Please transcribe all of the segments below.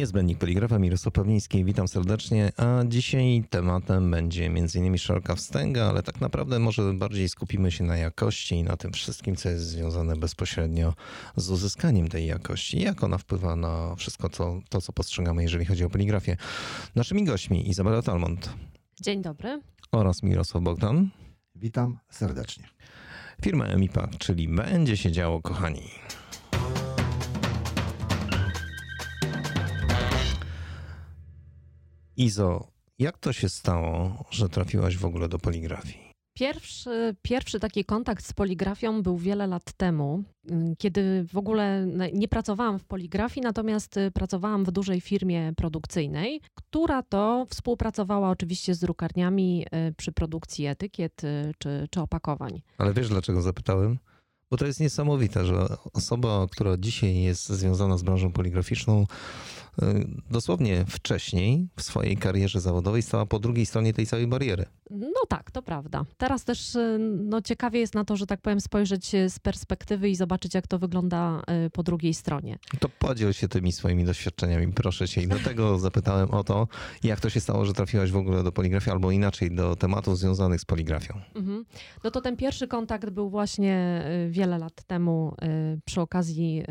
Niezbędnik Poligrafa, Mirosław Pawliński, witam serdecznie, a dzisiaj tematem będzie m.in. szeroka wstęga, ale tak naprawdę może bardziej skupimy się na jakości i na tym wszystkim, co jest związane bezpośrednio z uzyskaniem tej jakości, jak ona wpływa na wszystko to, to co postrzegamy, jeżeli chodzi o poligrafię. Naszymi gośćmi Izabela Talmont. Dzień dobry. Oraz Mirosław Bogdan. Witam serdecznie. Firma Emipak, czyli będzie się działo, kochani. Izo, jak to się stało, że trafiłaś w ogóle do poligrafii? Pierwszy, pierwszy taki kontakt z poligrafią był wiele lat temu, kiedy w ogóle nie pracowałam w poligrafii, natomiast pracowałam w dużej firmie produkcyjnej, która to współpracowała oczywiście z drukarniami y, przy produkcji etykiet y, czy, czy opakowań. Ale wiesz dlaczego zapytałem? Bo to jest niesamowite, że osoba, która dzisiaj jest związana z branżą poligraficzną, y, dosłownie wcześniej w swojej karierze zawodowej stała po drugiej stronie tej całej bariery. No tak, to prawda. Teraz też y, no, ciekawie jest na to, że tak powiem, spojrzeć z perspektywy i zobaczyć, jak to wygląda y, po drugiej stronie. To podziel się tymi swoimi doświadczeniami, proszę cię. I dlatego zapytałem o to, jak to się stało, że trafiłaś w ogóle do poligrafii, albo inaczej do tematów związanych z poligrafią. Mhm. No to ten pierwszy kontakt był właśnie wiele lat temu przy okazji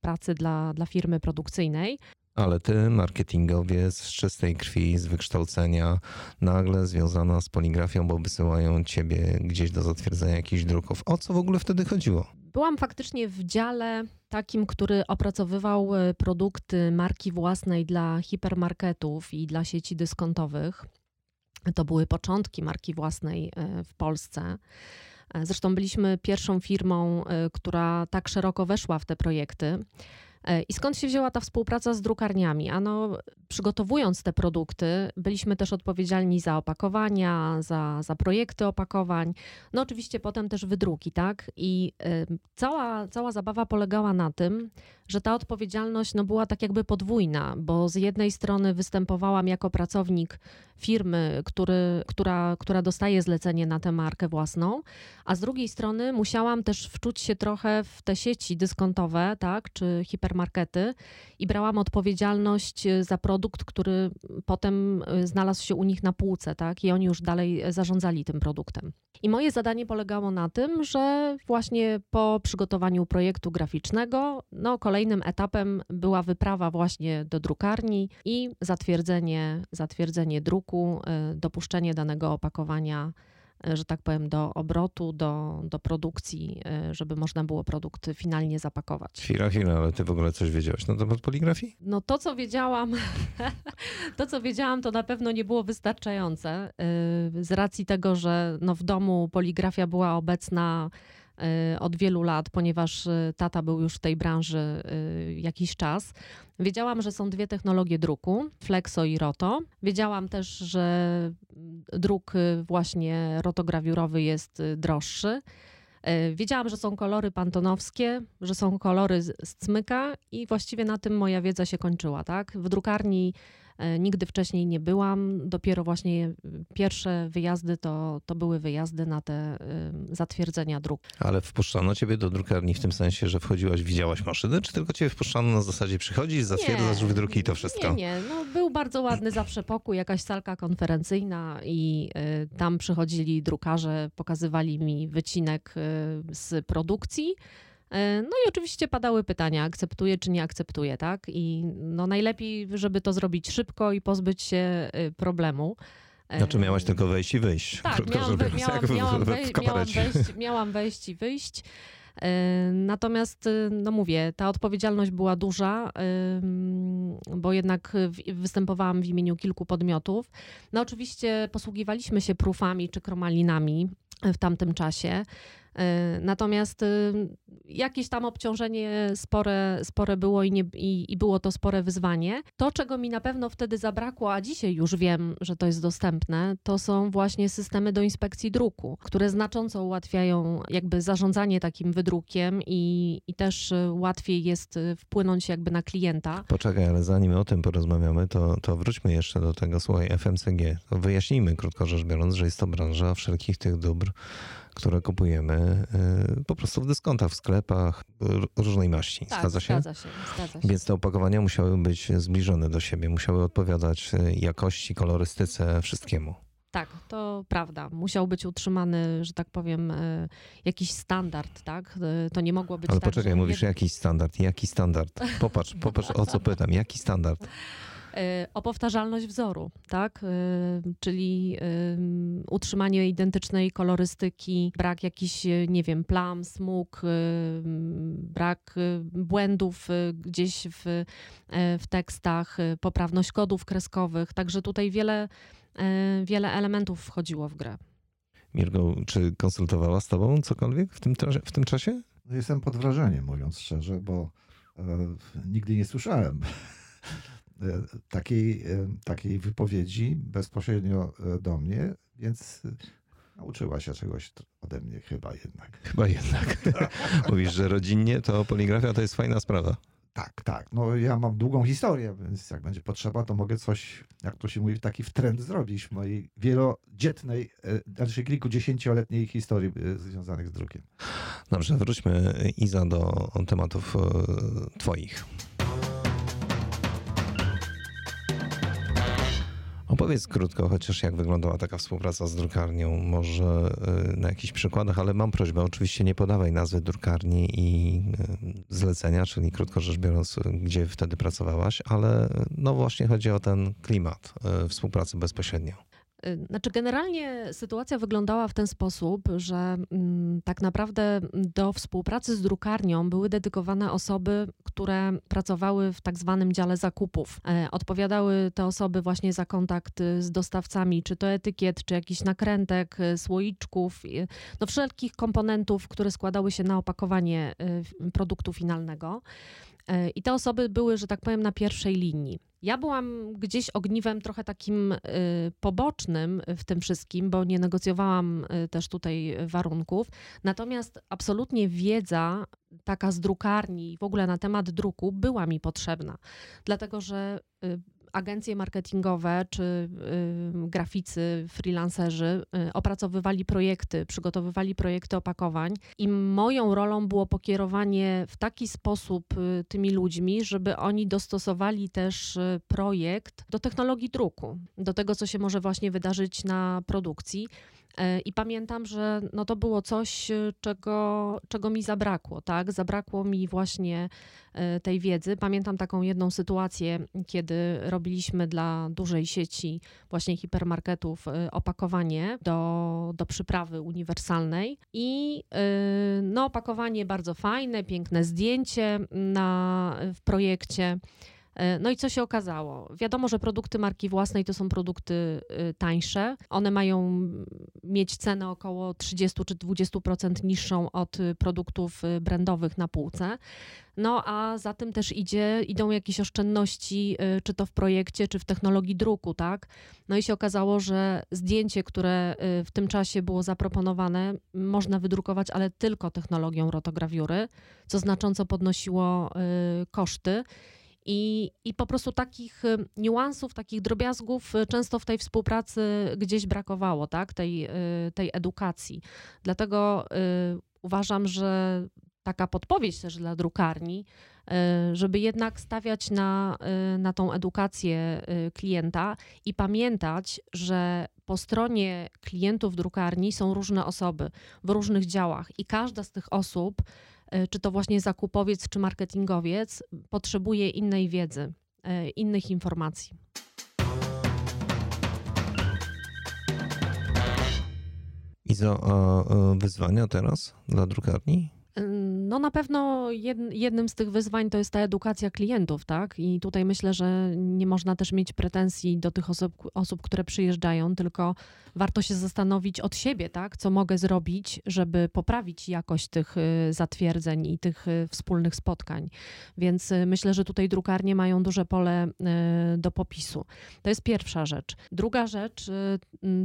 pracy dla, dla firmy produkcyjnej. Ale ty, marketingowiec z czystej krwi, z wykształcenia, nagle związana z poligrafią, bo wysyłają ciebie gdzieś do zatwierdzenia jakichś druków. O co w ogóle wtedy chodziło? Byłam faktycznie w dziale takim, który opracowywał e, produkty marki własnej dla hipermarketów i dla sieci dyskontowych. To były początki marki własnej w Polsce. Zresztą byliśmy pierwszą firmą, która tak szeroko weszła w te projekty. E, I skąd się wzięła ta współpraca z drukarniami? Ano, przygotowując te produkty, byliśmy też odpowiedzialni za opakowania, za, za projekty opakowań, no oczywiście potem też wydruki, tak? I y, cała, cała zabawa polegała na tym, że ta odpowiedzialność no, była tak jakby podwójna, bo z jednej strony występowałam jako pracownik firmy, który, która, która dostaje zlecenie na tę markę własną, a z drugiej strony musiałam też wczuć się trochę w te sieci dyskontowe, tak, czy hipermarkety i brałam odpowiedzialność za produkt, który potem znalazł się u nich na półce, tak, i oni już dalej zarządzali tym produktem. I moje zadanie polegało na tym, że właśnie po przygotowaniu projektu graficznego, no kolejnym etapem była wyprawa właśnie do drukarni i zatwierdzenie, zatwierdzenie druku, dopuszczenie danego opakowania że tak powiem, do obrotu, do, do produkcji, y, żeby można było produkt finalnie zapakować. Chwila, chwila, ale ty w ogóle coś wiedziałaś na temat poligrafii? No to, co wiedziałam, to, co wiedziałam, to na pewno nie było wystarczające. Z racji tego, że no w domu poligrafia była obecna od wielu lat, ponieważ y, tata był już w tej branży y, jakiś czas. Wiedziałam, że są dwie technologie druku, Flexo i Roto. Wiedziałam też, że druk właśnie rotograwiurowy jest droższy. Wiedziałam, że są kolory pantonowskie, że są kolory z cmyka i właściwie na tym moja wiedza się kończyła. Tak? W drukarni nigdy wcześniej nie byłam. Dopiero właśnie pierwsze wyjazdy to, to były wyjazdy na te zatwierdzenia dróg. Ale wpuszczano ciebie do drukarni w tym sensie, że wchodziłaś, widziałaś maszyny, czy tylko ciebie wpuszczano na zasadzie przychodzisz, zatwierdzasz wydruki i to wszystko? Nie, nie. No, był bardzo ładny zawsze pokój, jakaś salka konferencyjna i tam przychodzili drukarze, pokazywali mi wycinek z produkcji. E, no i oczywiście padały pytania, akceptuje czy nie akceptuje, tak? I no najlepiej, żeby to zrobić szybko i pozbyć się y, problemu. Znaczy miałaś tylko wejść i wyjść. Tak, miałam, miałam, miałam, wejść, miałam, wejść, miałam wejść i wyjść. E, natomiast, y, no mówię, ta odpowiedzialność była duża, bo jednak występowałam w imieniu kilku podmiotów. No oczywiście posługiwaliśmy się prufami czy kromalinami w tamtym czasie. E, natomiast y, jakieś tam obciążenie spore, spore było i, nie, i, i, było to spore wyzwanie. To, czego mi na pewno wtedy zabrakło, a dzisiaj już wiem, że to jest dostępne, to są właśnie systemy do inspekcji druku, które znacząco ułatwiają jakby zarządzanie takim wydrukiem i, i też y, łatwiej jest y, wpłynąć jakby na klienta. Poczekaj, ale zanim o tym porozmawiamy, to, to wróćmy jeszcze do tego, słuchaj, FMCG. Wyjaśnijmy, krótko rzecz biorąc, że jest to branża wszelkich tych dóbr które kupujemy y, po prostu w dyskontach, w sklepach różnej maści. Tak, zgadza się? Zgadza się, zgadza się. Więc te opakowania musiały być zbliżone do siebie, musiały odpowiadać y, jakości, kolorystyce, wszystkiemu. Tak, to prawda. Musiał być utrzymany, że tak powiem, e, jakiś standard, tak? To nie mogło być Ale tak, poczekaj, mówisz jed- jakiś standard. Jaki standard? Popatrz, popatrz o co pytam. Jaki standard? E, o powtarzalność wzoru, tak? E, Czyli em, utrzymanie identycznej kolorystyki, brak jakichś, nie wiem, plam, smug, brak błędów gdzieś w, w tekstach, poprawność kodów kreskowych. Także tutaj wiele, wiele elementów wchodziło w grę. Mirgo, czy konsultowała z tobą cokolwiek w tym, w tym czasie? Jestem pod wrażeniem, mówiąc szczerze, bo e, nigdy nie słyszałem takiej, e, takiej wypowiedzi bezpośrednio e, do mnie, więc e, nauczyła się czegoś ode mnie chyba jednak. Chyba jednak. Mówisz, że rodzinnie to poligrafia to jest fajna sprawa. Tak, tak. No ja mam długą historię, więc jak będzie potrzeba, to mogę coś, jak to się mówi, taki trend zrobić w mojej wielodzietnej, e, znaczy kilkudziesięcioletniej historii e, związanych z drukiem. Dobrze, wróćmy Iza do tematów e, twoich. Opowiedz krótko, chociaż jak wyglądała taka współpraca z drukarnią, może y, na jakichś przykładach, ale mam prośbę, oczywiście nie podawaj nazwy drukarni i y, zlecenia, czyli krótko rzecz biorąc, gdzie wtedy pracowałaś, ale y, no właśnie chodzi o ten klimat współpracy bezpośrednio. Znaczy, generalnie sytuacja wyglądała w ten sposób, że mm, tak naprawdę do współpracy z drukarnią były dedykowane osoby, które pracowały w tak zwanym dziale zakupów. E, Odpowiadały te osoby właśnie za kontakt y, z dostawcami, czy to etykiet, czy jakichś nakrętek, y, słoiczków, no wszelkich komponentów, które składały się na opakowanie y, produktu finalnego. E, I te osoby były, że tak powiem, na pierwszej linii. Ja byłam gdzieś ogniwem trochę takim y, pobocznym w tym wszystkim, bo nie negocjowałam y, też tutaj warunków. Natomiast absolutnie wiedza taka z drukarni w ogóle na temat druku była mi potrzebna. Dlatego, że agencje marketingowe czy graficy, freelancerzy y, opracowywali projekty, przygotowywali projekty opakowań i moją rolą było pokierowanie w taki sposób y, tymi ludźmi, żeby oni dostosowali też y, projekt do technologii druku, do tego, co się może właśnie wydarzyć na produkcji. E, I pamiętam, że no to było coś, y, czego, czego mi zabrakło, tak? Zabrakło mi właśnie e, tej wiedzy. Pamiętam taką jedną sytuację, kiedy robiliśmy dla dużej sieci właśnie hipermarketów e, opakowanie do, do przyprawy uniwersalnej i e, no opakowanie bardzo fajne, piękne zdjęcie na, w projekcie. E, No i co się okazało? Wiadomo, że produkty marki własnej to są produkty y, tańsze. One mają mieć cenę około 30 czy 20% niższą od y, produktów y, brandowych na półce. No a za tym też idzie, idą jakieś oszczędności, czy to w projekcie, czy w technologii druku, tak? No i się okazało, że zdjęcie, które w tym czasie było zaproponowane, można wydrukować, ale tylko technologią rotograwiury, co znacząco podnosiło koszty. I, I po prostu takich y, niuansów, takich drobiazgów y, często w tej współpracy gdzieś brakowało, tak? tej, y, tej edukacji. Dlatego uważam, że taka podpowiedź też dla drukarni, żeby jednak stawiać na, na tą edukację klienta i pamiętać, że po stronie klientów drukarni są różne osoby w różnych działach i każda z tych osób, czy to właśnie zakupowiec, czy marketingowiec, potrzebuje innej wiedzy, y, innych informacji. Izo, a e, wyzwania teraz dla drukarni? No na pewno jed- jednym z tych wyzwań to jest ta edukacja klientów, tak? I tutaj myślę, że nie można też mieć pretensji do tych osób, osób, które przyjeżdżają, tylko warto się zastanowić od siebie, tak? Co mogę zrobić, żeby poprawić jakość tych y, zatwierdzeń i tych y, wspólnych spotkań. Więc y, myślę, że tutaj drukarnie mają duże pole do popisu. To jest pierwsza rzecz. Druga rzecz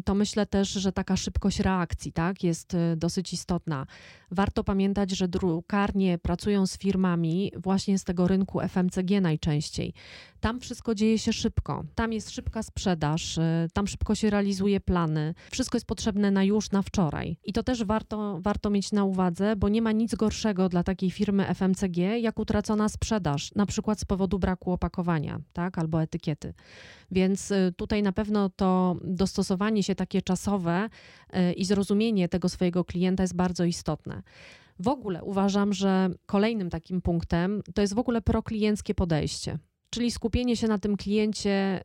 to myślę też, że taka szybkość reakcji, tak? Jest dosyć istotna. Warto pamiętać, że drukarnie pracują z firmami właśnie z tego rynku FMCG najczęściej. Tam wszystko dzieje się szybko. Tam jest szybka sprzedaż, y, tam szybko się realizuje plany. Wszystko jest potrzebne na już, na wczoraj. I to też warto, warto mieć na uwadze, bo nie ma nic gorszego dla takiej firmy FMCG, jak utracona sprzedaż, na przykład z powodu braku opakowania, tak, albo etykiety. Więc y, tutaj na pewno to dostosowanie się takie czasowe y, i zrozumienie tego swojego klienta jest bardzo istotne. W ogóle uważam, że kolejnym takim punktem to jest w ogóle proklienckie podejście. Czyli skupienie się na tym kliencie,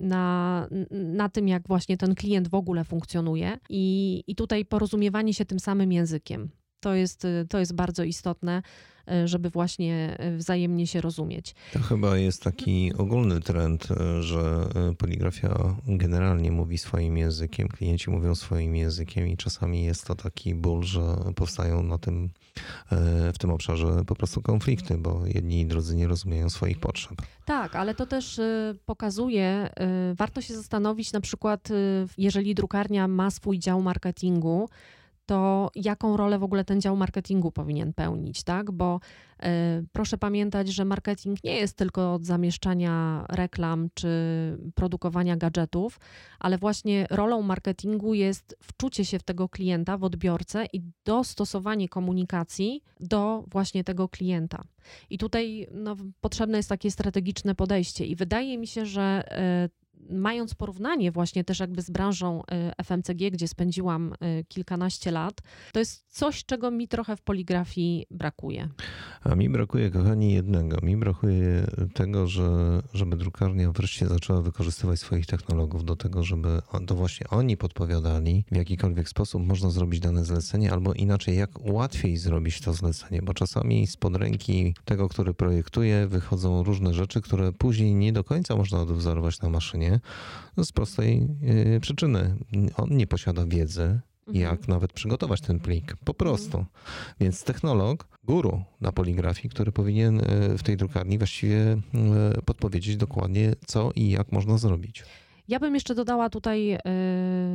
na, na tym, jak właśnie ten klient w ogóle funkcjonuje, i, i tutaj porozumiewanie się tym samym językiem. To jest, to jest bardzo istotne, żeby właśnie e, wzajemnie się rozumieć. To chyba jest taki ogólny trend, e, że poligrafia generalnie mówi swoim językiem, klienci mówią swoim językiem i czasami jest to taki ból, że powstają na tym, w tym obszarze po prostu konflikty, bo jedni i drudzy nie rozumieją swoich potrzeb. Tak, ale to też pokazuje, warto się zastanowić na przykład, jeżeli drukarnia ma swój dział marketingu, to jaką rolę w ogóle ten dział marketingu powinien pełnić, tak? Bo y, proszę pamiętać, że marketing nie jest tylko od zamieszczania reklam czy produkowania gadżetów, ale właśnie rolą marketingu jest wczucie się w tego klienta, w odbiorcę i dostosowanie komunikacji do właśnie tego klienta. I tutaj no, potrzebne jest takie strategiczne podejście, i wydaje mi się, że y, mając porównanie właśnie też jakby z branżą y, FMCG, gdzie spędziłam y, kilkanaście lat, to jest coś, czego mi trochę w poligrafii brakuje. A mi brakuje, kochani, jednego. Mi brakuje tego, że, żeby drukarnia wreszcie zaczęła wykorzystywać swoich technologów do tego, żeby to właśnie oni podpowiadali, w jakikolwiek sposób można zrobić dane zlecenie, albo inaczej, jak łatwiej zrobić to zlecenie, bo czasami spod ręki tego, który projektuje, wychodzą różne rzeczy, które później nie do końca można odwzorować na maszynie z prostej y, przyczyny. On nie posiada wiedzy, mhm. jak nawet przygotować ten plik. Po prostu. Mhm. Więc technolog, guru na poligrafii, który powinien y, w tej drukarni właściwie y, podpowiedzieć dokładnie, co i jak można zrobić. Ja bym jeszcze dodała tutaj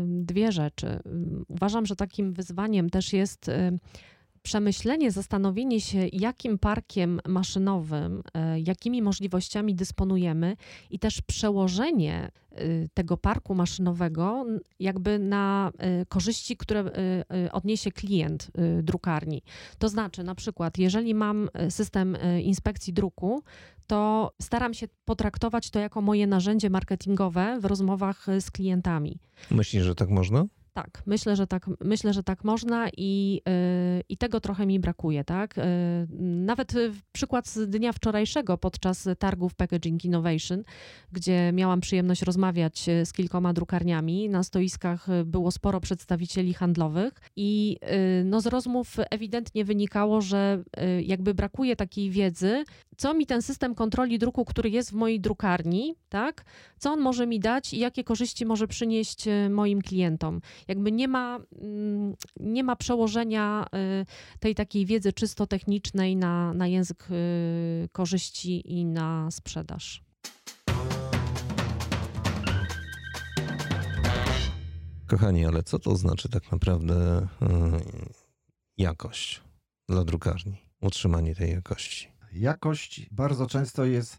dwie rzeczy. Uważam, że takim wyzwaniem też jest przemyślenie, zastanowienie się, jakim parkiem maszynowym, e, jakimi możliwościami dysponujemy i też przełożenie e, tego parku maszynowego jakby na e, korzyści, które odniesie klient drukarni. To znaczy, na przykład, jeżeli mam system inspekcji druku, to staram się potraktować to jako moje narzędzie marketingowe w rozmowach z klientami. Myślisz, że tak można? Tak, myślę, że tak, myślę, że tak można i, yy, i tego trochę mi brakuje, tak? Yy, nawet przykład z dnia wczorajszego podczas targów Packaging Innovation, gdzie miałam przyjemność rozmawiać z kilkoma drukarniami. Na stoiskach było sporo przedstawicieli handlowych i yy, no, z rozmów ewidentnie wynikało, że jakby brakuje takiej wiedzy, co mi ten system kontroli druku, który jest w mojej drukarni, tak? Co on może mi dać i jakie korzyści może przynieść moim klientom jakby nie ma, mm, nie ma przełożenia y, tej takiej wiedzy czysto technicznej na, na język y, korzyści i na sprzedaż. Kochani, ale co to znaczy tak naprawdę y, jakość dla drukarni? Utrzymanie tej jakości. Jakość bardzo często jest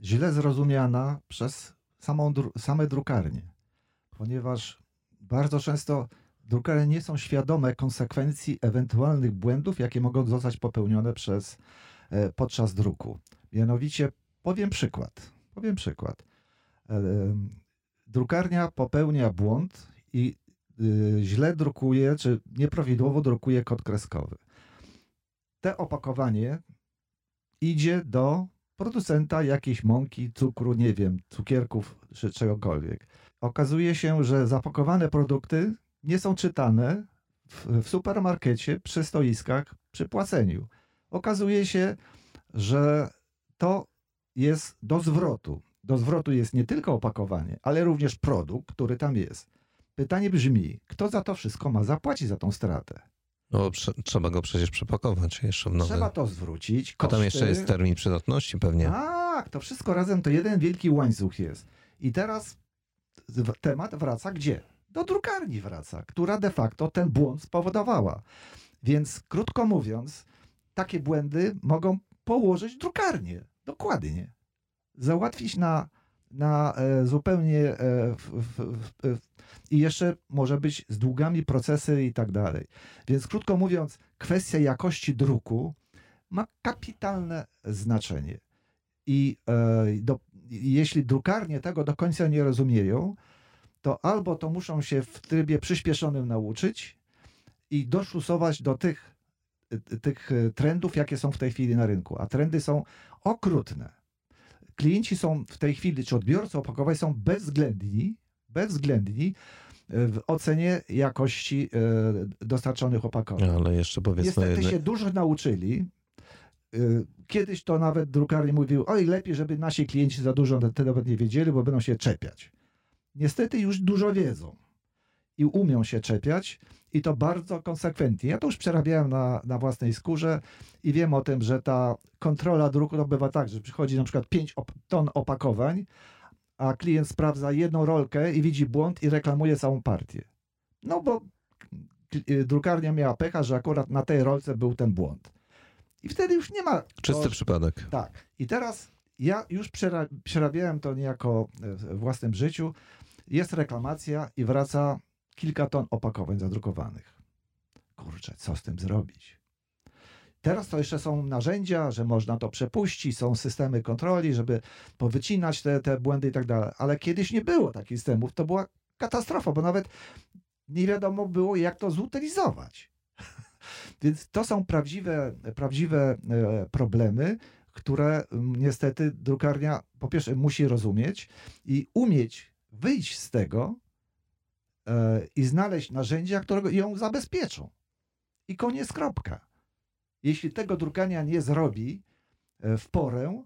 źle zrozumiana przez samą, same drukarnie, ponieważ bardzo często drukarnie nie są świadome konsekwencji ewentualnych błędów, jakie mogą zostać popełnione przez, e, podczas druku. Mianowicie powiem przykład. Powiem przykład. E, drukarnia popełnia błąd i y, źle drukuje, czy nieprawidłowo drukuje kod kreskowy. Te opakowanie idzie do producenta jakiejś mąki, cukru, nie wiem, cukierków czy czegokolwiek okazuje się, że zapakowane produkty nie są czytane w, w supermarkecie, przy stoiskach, przy płaceniu. Okazuje się, że to jest do zwrotu. Do zwrotu jest nie tylko opakowanie, ale również produkt, który tam jest. Pytanie brzmi, kto za to wszystko ma zapłacić za tą stratę? No, trzeba go przecież przepakować jeszcze w nowe. Trzeba to zwrócić. Koszty. A tam jeszcze jest termin przydatności pewnie. Tak, to wszystko razem to jeden wielki łańcuch jest. I teraz temat wraca gdzie? Do drukarni wraca, która de facto ten błąd spowodowała. Więc krótko mówiąc, takie błędy mogą położyć drukarnię. Dokładnie. załatwić na, na e, zupełnie e, i jeszcze może być z długami procesy i tak dalej. Więc krótko mówiąc, kwestia jakości druku ma kapitalne znaczenie. I e, do, jeśli drukarnie tego do końca nie rozumieją, to albo to muszą się w trybie przyspieszonym nauczyć i doszlusować do tych, tych trendów, jakie są w tej chwili na rynku. A trendy są okrutne. Klienci są w tej chwili, czy odbiorcy opakowań są bezwzględni, bezwzględni w ocenie jakości e, dostarczonych opakowań. Ale jeszcze powiedzmy... Niestety jedne... się dużo nauczyli. E, kiedyś to nawet drukarnie mówił, oj lepiej, żeby nasi klienci za dużo nawet nie wiedzieli, bo będą się czepiać. Niestety już dużo wiedzą i umią się czepiać i to bardzo konsekwentnie. Ja to już przerabiałem na, na własnej skórze i wiem o tym, że ta kontrola druku to bywa tak, że przychodzi na przykład 5 op ton opakowań, a klient sprawdza jedną rolkę i widzi błąd i reklamuje całą partię. No bo y, drukarnia miała pecha, że akurat na tej rolce był ten błąd. I wtedy już nie ma. Czysty to, przypadek. Tak. I teraz ja już przerabiałem to niejako w własnym życiu. Jest reklamacja i wraca kilka ton opakowań zadrukowanych. Kurczę, co z tym zrobić? Teraz to jeszcze są narzędzia, że można to przepuścić, są systemy kontroli, żeby powycinać te, te błędy i tak dalej. Ale kiedyś nie było takich systemów. To była katastrofa, bo nawet nie wiadomo było, jak to zutylizować. Więc to są prawdziwe, prawdziwe e, problemy, które niestety drukarnia po pierwsze musi rozumieć i umieć wyjść z tego i znaleźć narzędzia, które ją zabezpieczą. I koniec, kropka. Jeśli tego drukania nie zrobi e, w porę,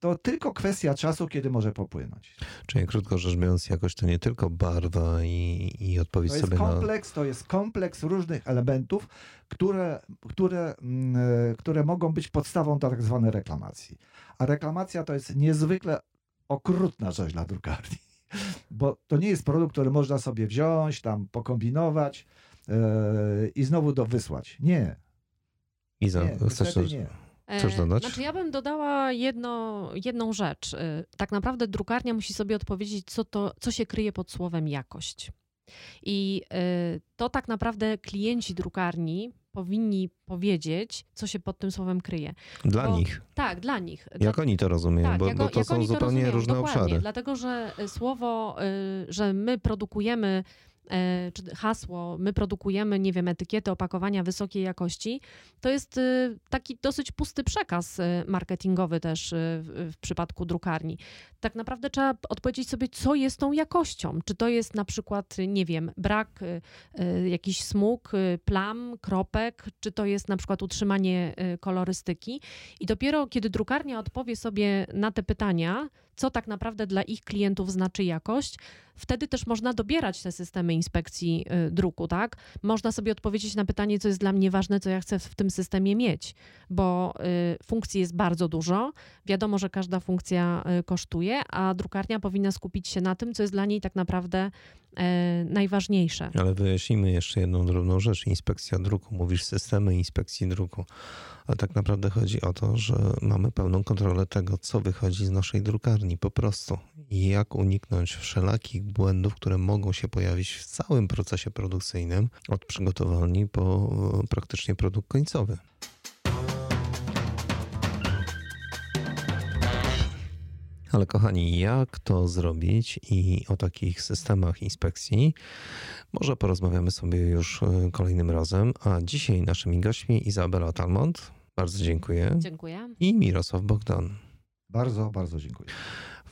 to tylko kwestia czasu, kiedy może popłynąć. Czyli krótko rzecz biorąc, jakoś to nie tylko barwa i, i odpowiedź to sobie kompleks, na... To jest kompleks różnych elementów, które, które, mm, e, które mogą być podstawą do tak zwanej reklamacji. A reklamacja to jest niezwykle okrutna rzecz dla drukarni, bo to nie jest produkt, który można sobie wziąć, tam pokombinować yy, i znowu do wysłać. Nie. Iza, nie, chcesz nie. Coś dodać? Znaczy ja bym dodała jedno, jedną rzecz. E, tak naprawdę drukarnia musi sobie odpowiedzieć, co, to, co się kryje pod słowem jakość. I e, to tak naprawdę klienci drukarni powinni powiedzieć, co się pod tym słowem kryje. Dla bo, nich. Tak, dla nich. Jak dla, oni to rozumieją, tak, bo, jako, bo, to są zupełnie to różne obszary. Dlatego, że słowo, że my produkujemy czy hasło, my produkujemy, nie wiem, etykiety, opakowania wysokiej jakości, to jest y, taki dosyć pusty przekaz y, marketingowy też y, w, w przypadku drukarni. Tak naprawdę trzeba odpowiedzieć sobie, co jest tą jakością. Czy to jest na przykład, nie wiem, brak jakichś smug, plam, kropek, czy to jest na przykład utrzymanie kolorystyki. I dopiero kiedy drukarnia odpowie sobie na te pytania, co tak naprawdę dla ich klientów znaczy jakość, wtedy też można dobierać te systemy inspekcji y, druku, tak? Można sobie odpowiedzieć na pytanie, co jest dla mnie ważne, co ja chcę w tym systemie mieć, bo y, funkcji jest bardzo dużo. Wiadomo, że każda funkcja y, kosztuje, a drukarnia powinna skupić się na tym, co jest dla niej tak naprawdę najważniejsze. Ale wyjaśnijmy jeszcze jedną drobną rzecz. Inspekcja druku. Mówisz systemy inspekcji druku ale tak naprawdę chodzi o to, że mamy pełną kontrolę tego, co wychodzi z naszej drukarni po prostu i jak uniknąć wszelakich błędów, które mogą się pojawić w całym procesie produkcyjnym, od przygotowalni po e, praktycznie produkt końcowy. Ale kochani, jak to zrobić i o takich systemach inspekcji może porozmawiamy sobie już e, kolejnym razem. A dzisiaj naszymi gośćmi Izabela Talmont. Bardzo dziękuję. Dziękuję. I Mirosław Bogdan. Bardzo, bardzo dziękuję.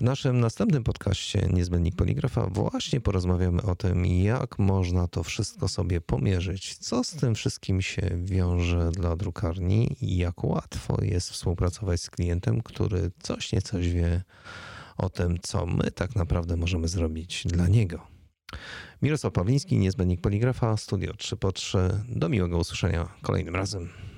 W naszym następnym podcaście Niezbędnik Poligrafa właśnie porozmawiamy o tym, jak można to wszystko sobie pomierzyć, co z tym wszystkim się wiąże dla drukarni i jak łatwo jest współpracować z klientem, który coś nie coś wie o tym, co my tak naprawdę możemy zrobić dla niego. Mirosław Pawliński, Niezbędnik Poligrafa, Studio 3 po 3. Do miłego usłyszenia kolejnym razem.